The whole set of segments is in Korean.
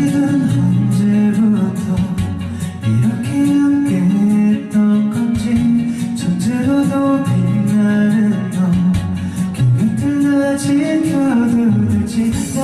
사실은 언제부터 이렇게 함께 했던 건지 천재로도 빛나는 너그 곁을 나 지켜도 될지.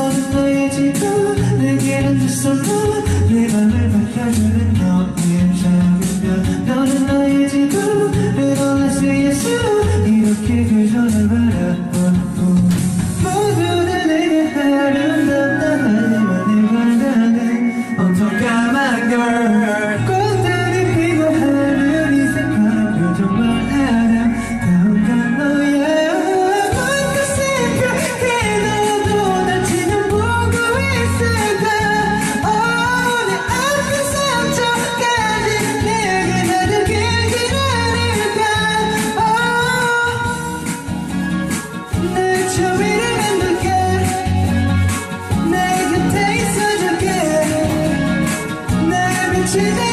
today.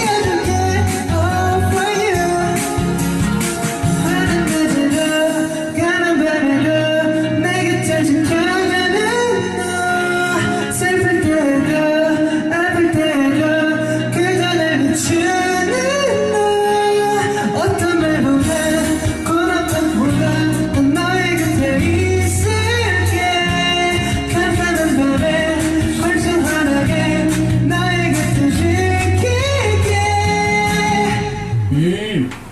Ih!